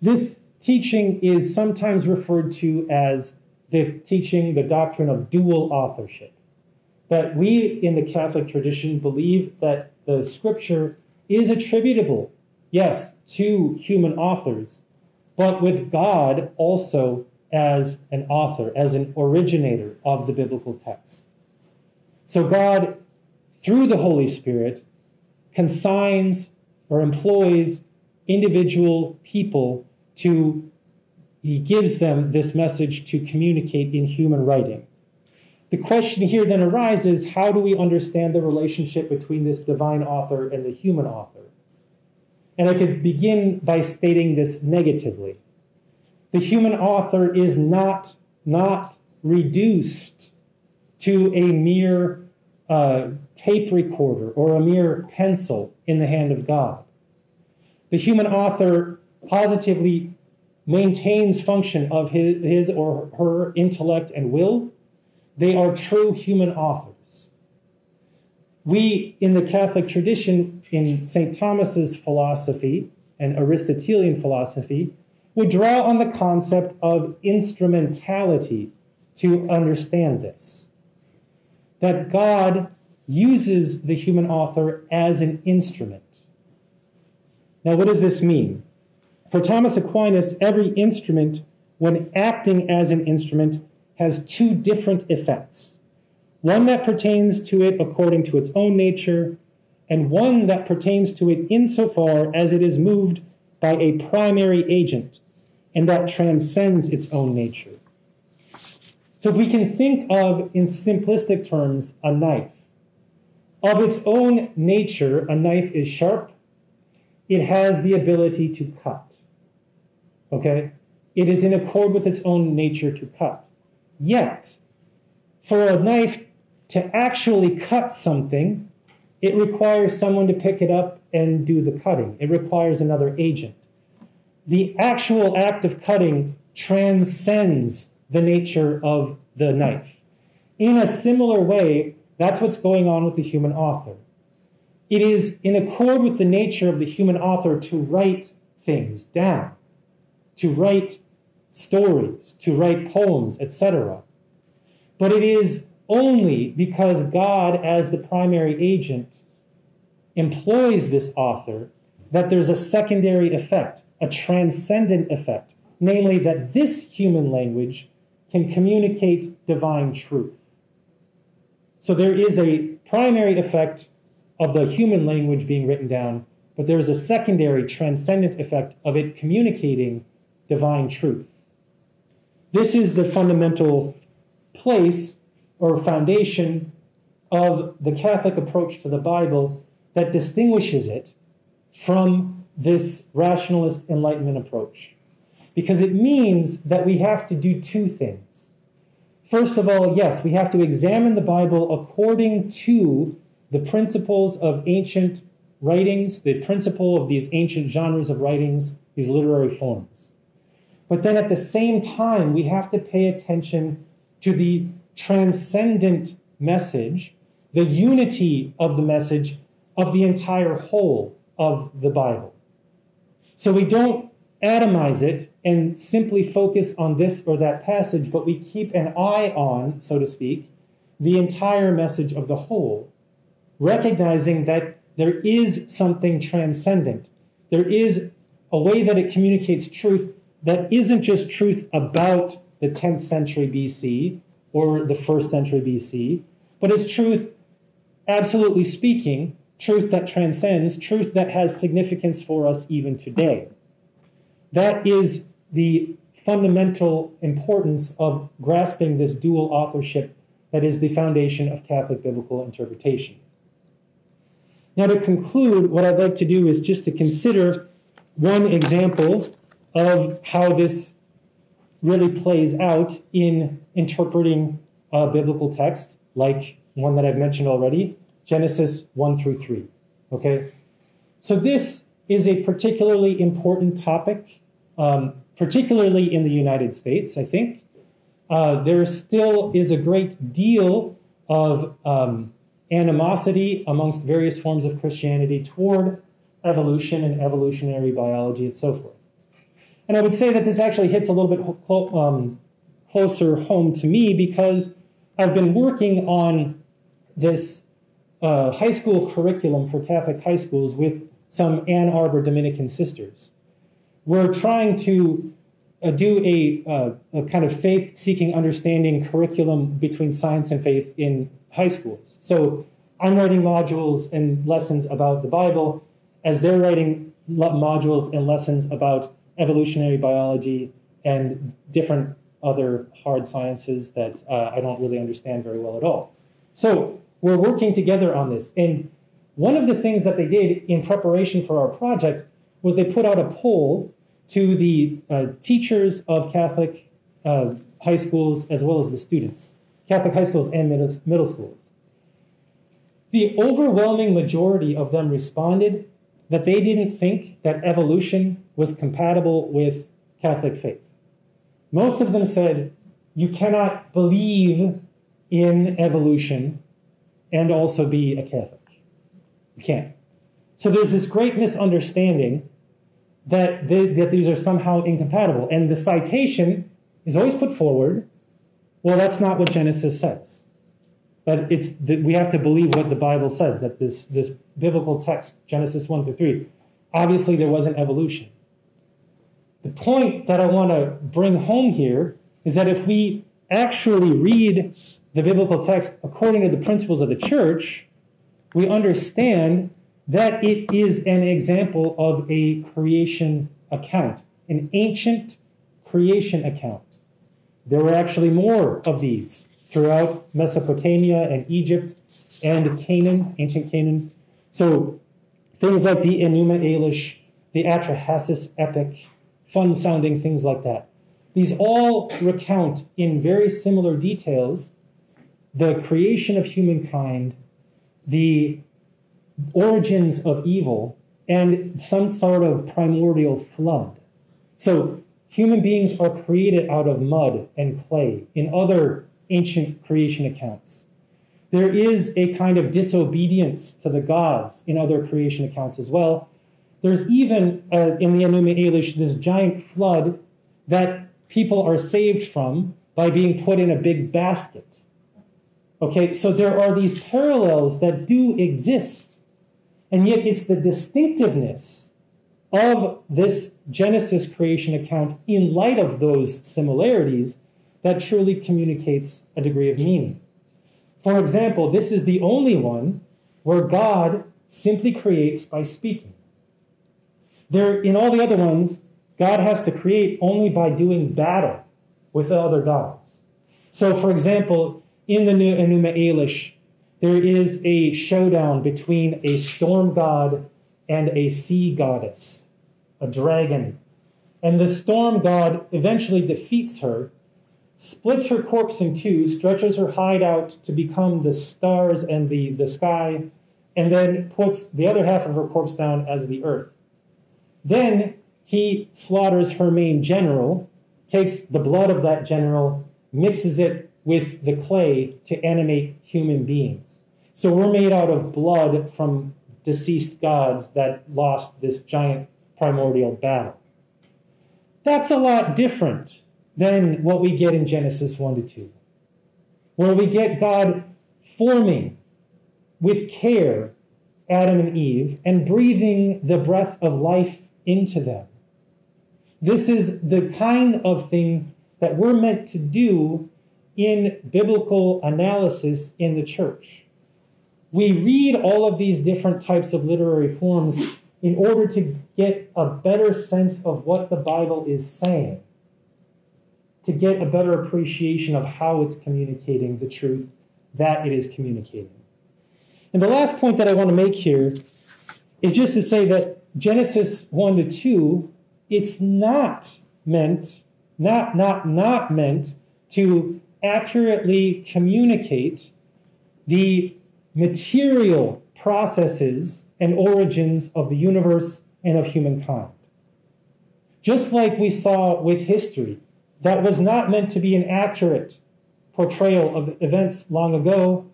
This teaching is sometimes referred to as the teaching, the doctrine of dual authorship. That we in the Catholic tradition believe that the scripture is attributable, yes, to human authors, but with God also as an author, as an originator of the biblical text. So God through the Holy Spirit, consigns or employs individual people to, he gives them this message to communicate in human writing. The question here then arises how do we understand the relationship between this divine author and the human author? And I could begin by stating this negatively. The human author is not, not reduced to a mere uh, tape recorder or a mere pencil in the hand of God. The human author positively maintains function of his, his or her intellect and will, they are true human authors. We, in the Catholic tradition, in St. Thomas's philosophy and Aristotelian philosophy, would draw on the concept of instrumentality to understand this. That God uses the human author as an instrument. Now, what does this mean? For Thomas Aquinas, every instrument, when acting as an instrument, has two different effects one that pertains to it according to its own nature, and one that pertains to it insofar as it is moved by a primary agent and that transcends its own nature. So, if we can think of, in simplistic terms, a knife, of its own nature, a knife is sharp, it has the ability to cut. Okay? It is in accord with its own nature to cut. Yet, for a knife to actually cut something, it requires someone to pick it up and do the cutting. It requires another agent. The actual act of cutting transcends the nature of the knife. In a similar way, that's what's going on with the human author. It is in accord with the nature of the human author to write things down, to write stories, to write poems, etc. But it is only because God, as the primary agent, employs this author that there's a secondary effect, a transcendent effect, namely that this human language can communicate divine truth. So there is a primary effect of the human language being written down, but there is a secondary transcendent effect of it communicating divine truth. This is the fundamental place or foundation of the Catholic approach to the Bible that distinguishes it from this rationalist Enlightenment approach. Because it means that we have to do two things. First of all, yes, we have to examine the Bible according to the principles of ancient writings, the principle of these ancient genres of writings, these literary forms. But then at the same time, we have to pay attention to the transcendent message, the unity of the message of the entire whole of the Bible. So we don't atomize it and simply focus on this or that passage, but we keep an eye on, so to speak, the entire message of the whole, recognizing that there is something transcendent. There is a way that it communicates truth that isn't just truth about the 10th century BC or the first century BC, but is truth, absolutely speaking, truth that transcends, truth that has significance for us even today. That is the fundamental importance of grasping this dual authorship that is the foundation of Catholic biblical interpretation. Now, to conclude, what I'd like to do is just to consider one example of how this really plays out in interpreting a biblical text, like one that I've mentioned already, Genesis 1 through 3. Okay? So, this is a particularly important topic, um, particularly in the United States, I think. Uh, there still is a great deal of um, animosity amongst various forms of Christianity toward evolution and evolutionary biology and so forth. And I would say that this actually hits a little bit um, closer home to me because I've been working on this uh, high school curriculum for Catholic high schools with some Ann Arbor Dominican sisters. We're trying to uh, do a, uh, a, kind of faith seeking understanding curriculum between science and faith in high schools. So I'm writing modules and lessons about the Bible as they're writing modules and lessons about evolutionary biology and different other hard sciences that uh, I don't really understand very well at all. So we're working together on this. And one of the things that they did in preparation for our project was they put out a poll to the uh, teachers of Catholic uh, high schools as well as the students, Catholic high schools and middle, middle schools. The overwhelming majority of them responded that they didn't think that evolution was compatible with Catholic faith. Most of them said you cannot believe in evolution and also be a Catholic. You can't. So there's this great misunderstanding that, they, that these are somehow incompatible. And the citation is always put forward well, that's not what Genesis says. But it's that we have to believe what the Bible says, that this, this biblical text, Genesis 1 through 3, obviously there was an evolution. The point that I want to bring home here is that if we actually read the biblical text according to the principles of the church, we understand that it is an example of a creation account, an ancient creation account. There were actually more of these throughout Mesopotamia and Egypt and Canaan, ancient Canaan. So things like the Enuma Elish, the Atrahasis epic, fun sounding things like that. These all recount in very similar details the creation of humankind, the origins of evil, and some sort of primordial flood. So human beings are created out of mud and clay in other ancient creation accounts. There is a kind of disobedience to the gods in other creation accounts as well. There's even uh, in the Enuma Elish this giant flood that people are saved from by being put in a big basket. Okay, so there are these parallels that do exist, and yet it's the distinctiveness of this Genesis creation account in light of those similarities that truly communicates a degree of meaning. For example, this is the only one where God simply creates by speaking. There, in all the other ones, God has to create only by doing battle with the other gods. So, for example, in the Enuma Elish, there is a showdown between a storm god and a sea goddess, a dragon. And the storm god eventually defeats her splits her corpse in two, stretches her hide out to become the stars and the, the sky, and then puts the other half of her corpse down as the earth. Then he slaughters her main general, takes the blood of that general, mixes it with the clay to animate human beings. So we're made out of blood from deceased gods that lost this giant primordial battle. That's a lot different than what we get in Genesis 1 to 2, where we get God forming with care Adam and Eve and breathing the breath of life into them. This is the kind of thing that we're meant to do in biblical analysis in the church. We read all of these different types of literary forms in order to get a better sense of what the Bible is saying to get a better appreciation of how it's communicating the truth that it is communicating. And the last point that I want to make here is just to say that Genesis 1 to 2, it's not meant, not, not, not meant to accurately communicate the material processes and origins of the universe and of humankind. Just like we saw with history, that was not meant to be an accurate portrayal of events long ago.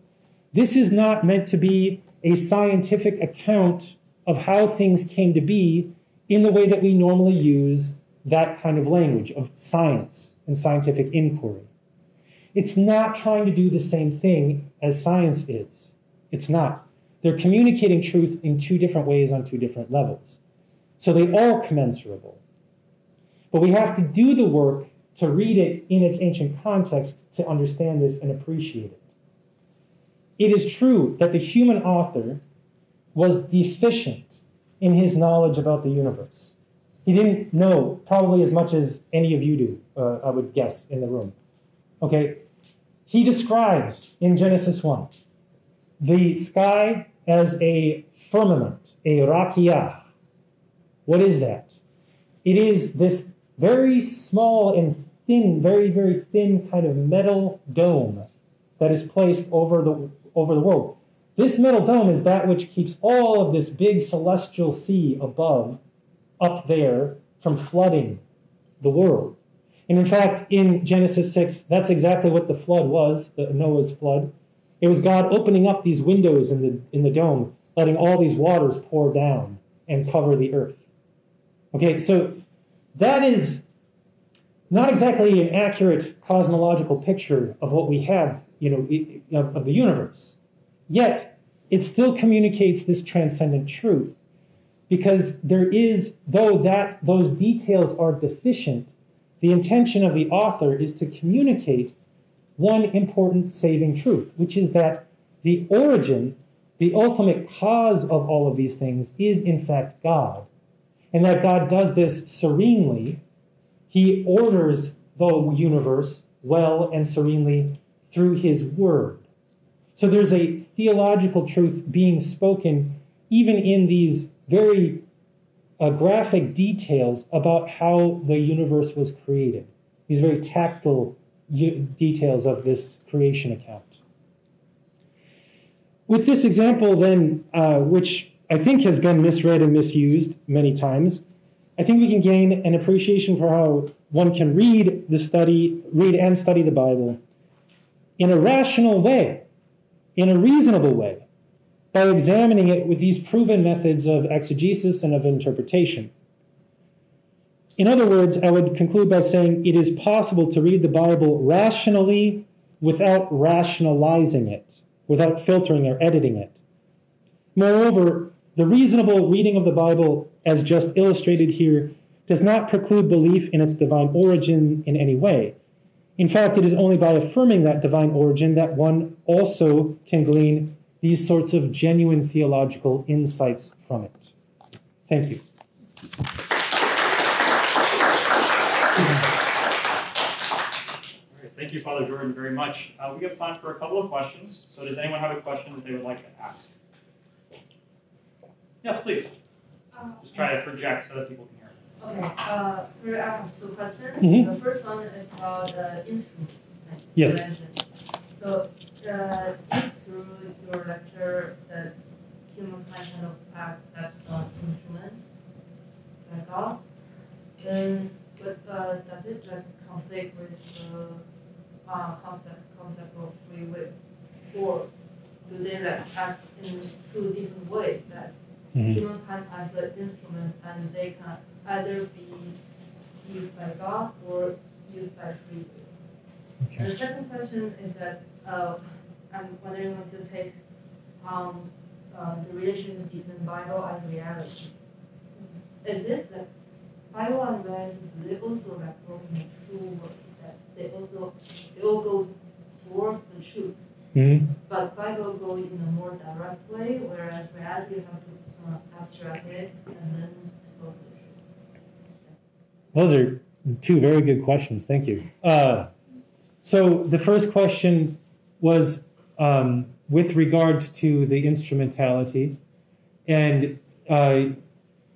This is not meant to be a scientific account of how things came to be in the way that we normally use that kind of language of science and scientific inquiry. It's not trying to do the same thing as science is. It's not. They're communicating truth in two different ways on two different levels. So they are commensurable. But we have to do the work to read it in its ancient context to understand this and appreciate it. It is true that the human author was deficient in his knowledge about the universe. He didn't know probably as much as any of you do, uh, I would guess, in the room. Okay? He describes in Genesis 1 the sky as a firmament, a rakia. What is that? It is this very small and thin, very, very thin kind of metal dome that is placed over the, over the world. This metal dome is that which keeps all of this big celestial sea above, up there, from flooding the world. And in fact, in Genesis 6, that's exactly what the flood was, the Noah's flood. It was God opening up these windows in the, in the dome, letting all these waters pour down and cover the earth. Okay, so that is not exactly an accurate cosmological picture of what we have, you know, of, of the universe. Yet, it still communicates this transcendent truth because there is, though that those details are deficient, the intention of the author is to communicate one important saving truth, which is that the origin, the ultimate cause of all of these things is in fact God. And that God does this serenely. He orders the universe well and serenely through his word. So there's a theological truth being spoken even in these very uh, graphic details about how the universe was created, these very tactile details of this creation account. With this example, then, uh, which I think has been misread and misused many times, I think we can gain an appreciation for how one can read the study, read and study the Bible in a rational way, in a reasonable way, by examining it with these proven methods of exegesis and of interpretation. In other words, I would conclude by saying it is possible to read the Bible rationally without rationalizing it, without filtering or editing it. Moreover, the reasonable reading of the Bible, as just illustrated here, does not preclude belief in its divine origin in any way. In fact, it is only by affirming that divine origin that one also can glean these sorts of genuine theological insights from it. Thank you. Thank you, Father Jordan, very much. Uh, we have time for a couple of questions. So, does anyone have a question that they would like to ask? Yes, please. Just try to project so that people can hear. Okay, uh, so I have two questions. Mhm. The first one is about the instruments. that you Yes. mentioned. So, uh, through your lecture that humankind kind of act that uh, instruments like God, then but uh, does it like conflict with the uh, concept concept of free will, or do they like act in two different ways that Mhm. humankind as an instrument and they can either be used by God or used by free will. Okay. The second question is that uh, I'm wondering once you take um, uh, the relationship between Bible and reality. Is it that Bible and reality they also like work in two that they also they all go towards the truth, Mhm. but Bible go in a more direct way, whereas reality you have to uh, abstract it and then to go to the truth. Those are two very good questions. Thank you. Uh, so the first question was um, with regard to the instrumentality, and uh,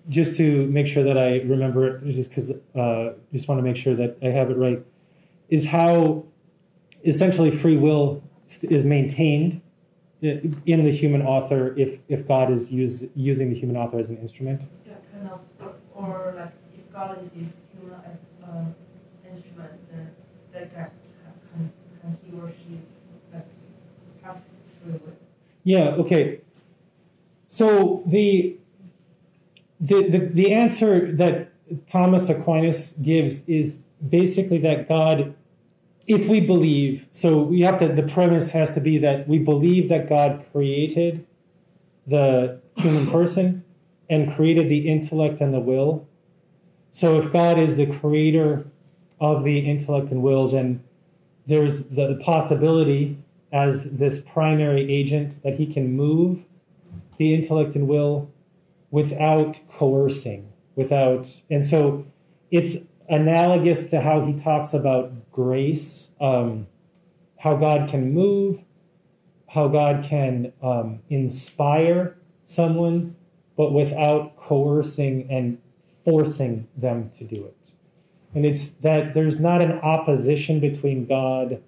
just to make sure that I remember it, just because uh, just want to make sure that I have it right, is how essentially free will is maintained in the human author if if God is use, using the human author as an instrument. Yeah, kind of, or, like if God is human as an instrument, then that guy can, can he or she like have free will? Yeah, okay. So the the the, the answer that Thomas Aquinas gives is basically that God if we believe, so we have to the premise has to be that we believe that God created the human person and created the intellect and the will. So if God is the creator of the intellect and will, then there's the possibility as this primary agent that he can move the intellect and will without coercing, without, and so it's analogous to how he talks about grace, um, how God can move, how God can um, inspire someone, but without coercing and forcing them to do it. And it's that there's not an opposition between God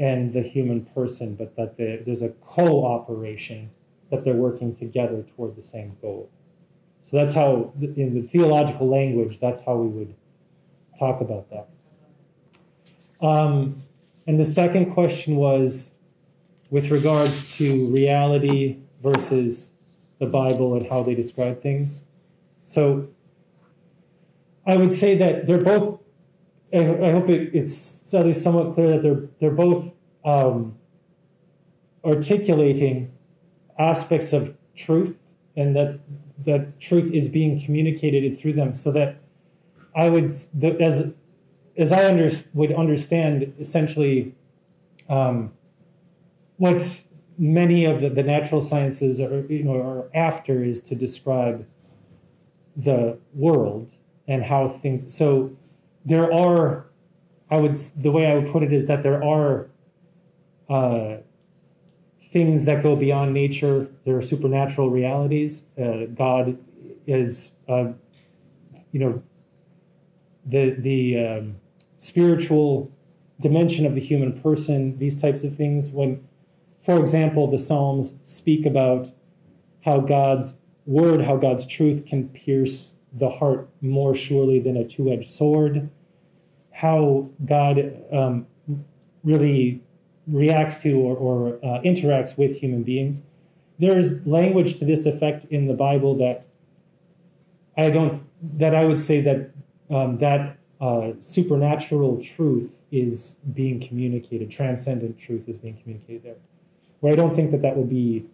and the human person, but that the, there's a cooperation that they're working together toward the same goal. So that's how, in the theological language, that's how we would talk about that. Um, and the second question was with regards to reality versus the Bible and how they describe things. So I would say that they're both. I, hope it, it's at least somewhat clear that they're they're both um, articulating aspects of truth, and that that truth is being communicated through them. So that I would, as as I under, would understand, essentially, um, what many of the, the natural sciences are you know are after is to describe the world and how things so there are i would the way i would put it is that there are uh, things that go beyond nature. There are supernatural realities. Uh, god is uh, you know the the um, spiritual dimension of the human person these types of things. When for example the psalms speak about how god's word how god's truth can pierce the heart more surely than a two edged sword, how God um, really reacts to or, or uh, interacts with human beings. There's language to this effect in the Bible that I don't, that I would say that um, that uh, supernatural truth is being communicated, transcendent truth is being communicated there. Where I don't think that that would be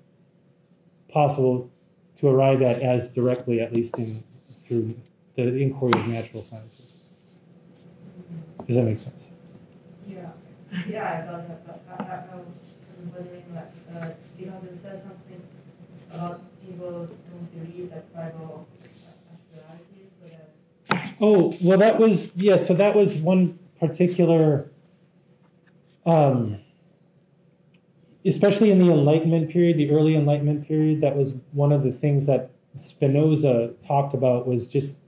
possible to arrive at as directly, at least in through the inquiry of natural sciences. Does that make sense? Yeah, yeah, I thought that, but I, I, I was wondering like, uh, because it says something about people don't believe that Bible actuality, so that. Oh, well, that was, yeah, so that was one particular, um, especially in the Enlightenment period, the early Enlightenment period, that was one of the things that Spinoza talked about was just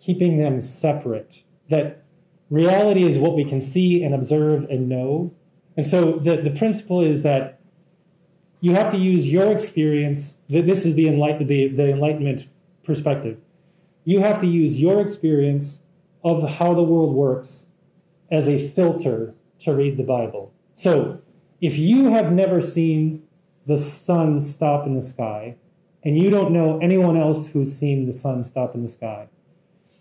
keeping them separate. That reality is what we can see and observe and know. And so the, the principle is that you have to use your experience. That this is the, enlight, the, the Enlightenment perspective. You have to use your experience of how the world works as a filter to read the Bible. So if you have never seen the sun stop in the sky, and you don't know anyone else who's seen the sun stop in the sky,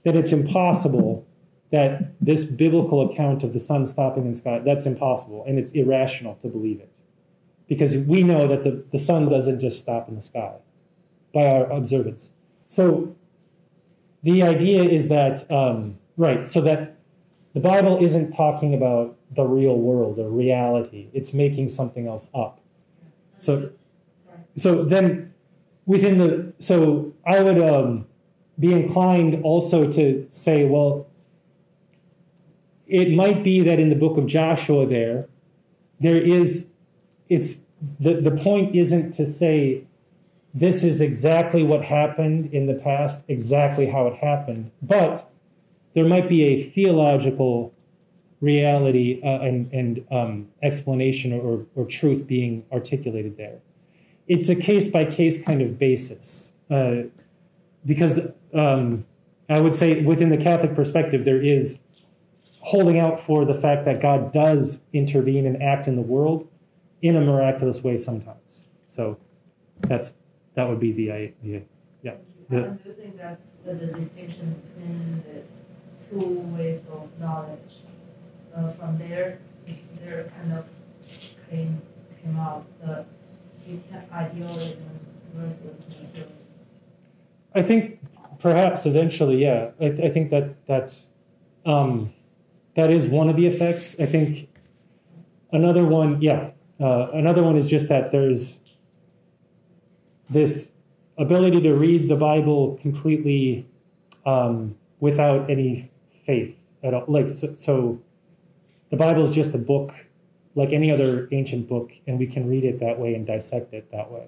then it's impossible that this biblical account of the sun stopping in the sky, that's impossible. And it's irrational to believe it. Because we know that the, the sun doesn't just stop in the sky by our observance. So the idea is that, um, right, so that the Bible isn't talking about the real world or reality, it's making something else up. So, so then within the so I would um, be inclined also to say, well, it might be that in the book of Joshua there, there is it's the, the point isn't to say this is exactly what happened in the past, exactly how it happened, but there might be a theological reality uh, and, and um, explanation or, or truth being articulated there it's a case by case kind of basis uh, because um, I would say within the Catholic perspective there is holding out for the fact that God does intervene and act in the world in a miraculous way sometimes. So that's that would be the idea. Yeah. The, I do think that the, the distinction between these two ways of knowledge. Uh, from there, there kind of came came out the I think perhaps eventually, yeah. I, I think that that um, that is one of the effects. I think another one, yeah, uh, another one is just that there's this ability to read the Bible completely um, without any faith at all. Like so, so, the Bible is just a book like any other ancient book, and we can read it that way and dissect it that way.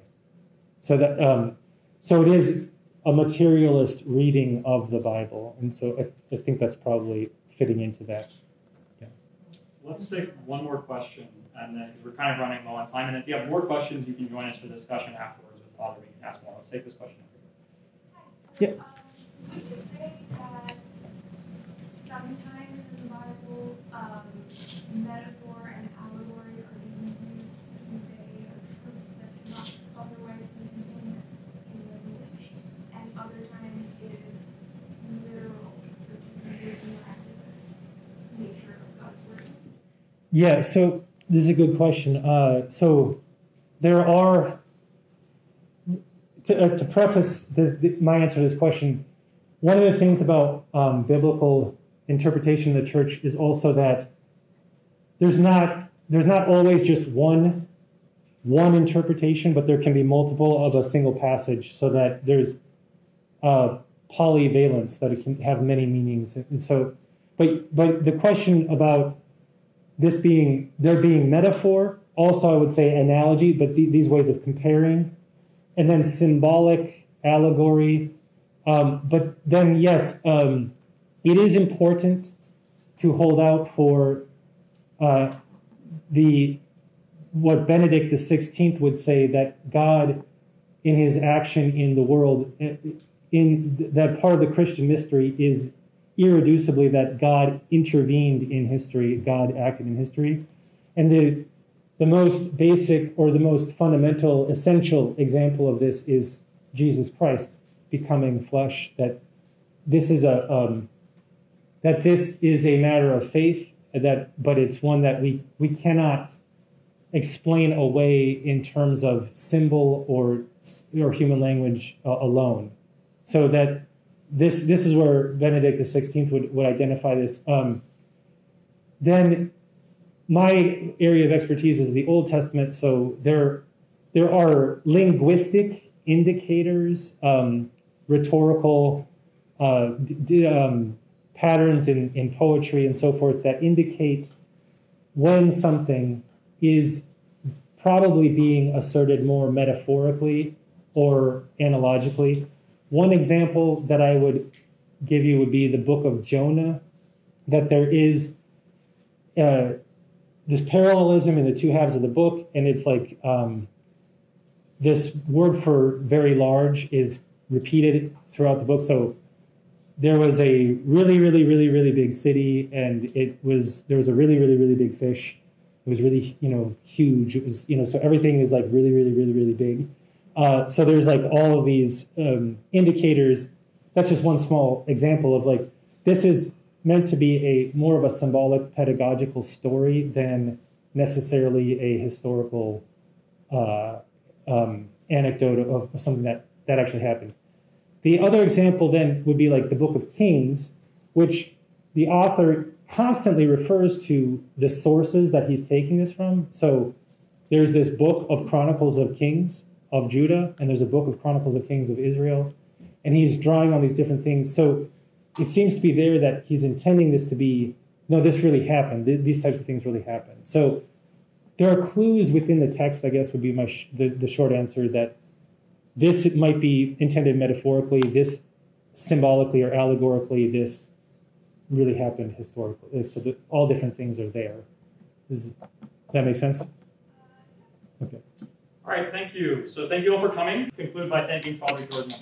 So that um, so it is a materialist reading of the Bible, and so I, I think that's probably fitting into that. Yeah. Let's take one more question, and then because we're kind of running low on time, and if you have more questions, you can join us for the discussion afterwards with Father. We can ask more. Let's take this question. Yeah. Um, would you say that sometimes in the Bible, um, metaphor and allegory are being used to convey a truth that cannot otherwise be contained in language, and other times it is literal, so to convey the miraculous nature of God's word. Yeah, so this is a good question. Uh, so there are, to, uh, to preface this, my answer to this question, one of the things about um, biblical interpretation in the church is also that there's not there's not always just one one interpretation, but there can be multiple of a single passage, so that there's uh, polyvalence that it can have many meanings. And so, but but the question about this being there being metaphor, also I would say analogy, but th- these ways of comparing, and then symbolic allegory. Um, but then yes, um, it is important to hold out for uh, the what Benedict the Sixteenth would say that God, in His action in the world, in that part of the Christian mystery is irreducibly that God intervened in history, God acted in history, and the the most basic or the most fundamental, essential example of this is Jesus Christ becoming flesh. That this is a um, that this is a matter of faith that but it's one that we we cannot explain away in terms of symbol or or human language uh, alone so that this this is where benedict xvi would, would identify this um, then my area of expertise is the old testament so there there are linguistic indicators um, rhetorical uh, d- um, patterns in, in poetry and so forth that indicate when something is probably being asserted more metaphorically or analogically. One example that I would give you would be the book of Jonah, that there is uh, this parallelism in the two halves of the book, and it's like um, this word for very large is repeated throughout the book. So there was a really, really, really, really big city, and it was there was a really, really, really big fish. It was really, you know, huge. It was, you know, so everything is like really, really, really, really big. Uh, so there's like all of these um, indicators. That's just one small example of like this is meant to be a more of a symbolic pedagogical story than necessarily a historical uh, um, anecdote of, of something that that actually happened. The other example then would be like the Book of Kings, which the author constantly refers to the sources that he's taking this from. So there's this book of Chronicles of Kings of Judah, and there's a book of Chronicles of Kings of Israel, and he's drawing on these different things. So it seems to be there that he's intending this to be no, this really happened. These types of things really happened. So there are clues within the text, I guess, would be my sh- the, the short answer that this might be intended metaphorically, this symbolically or allegorically, this really happened historically. So that all different things are there. Does, does that make sense? Okay. All right, thank you. So thank you all for coming. Conclude by thanking Father Jordan.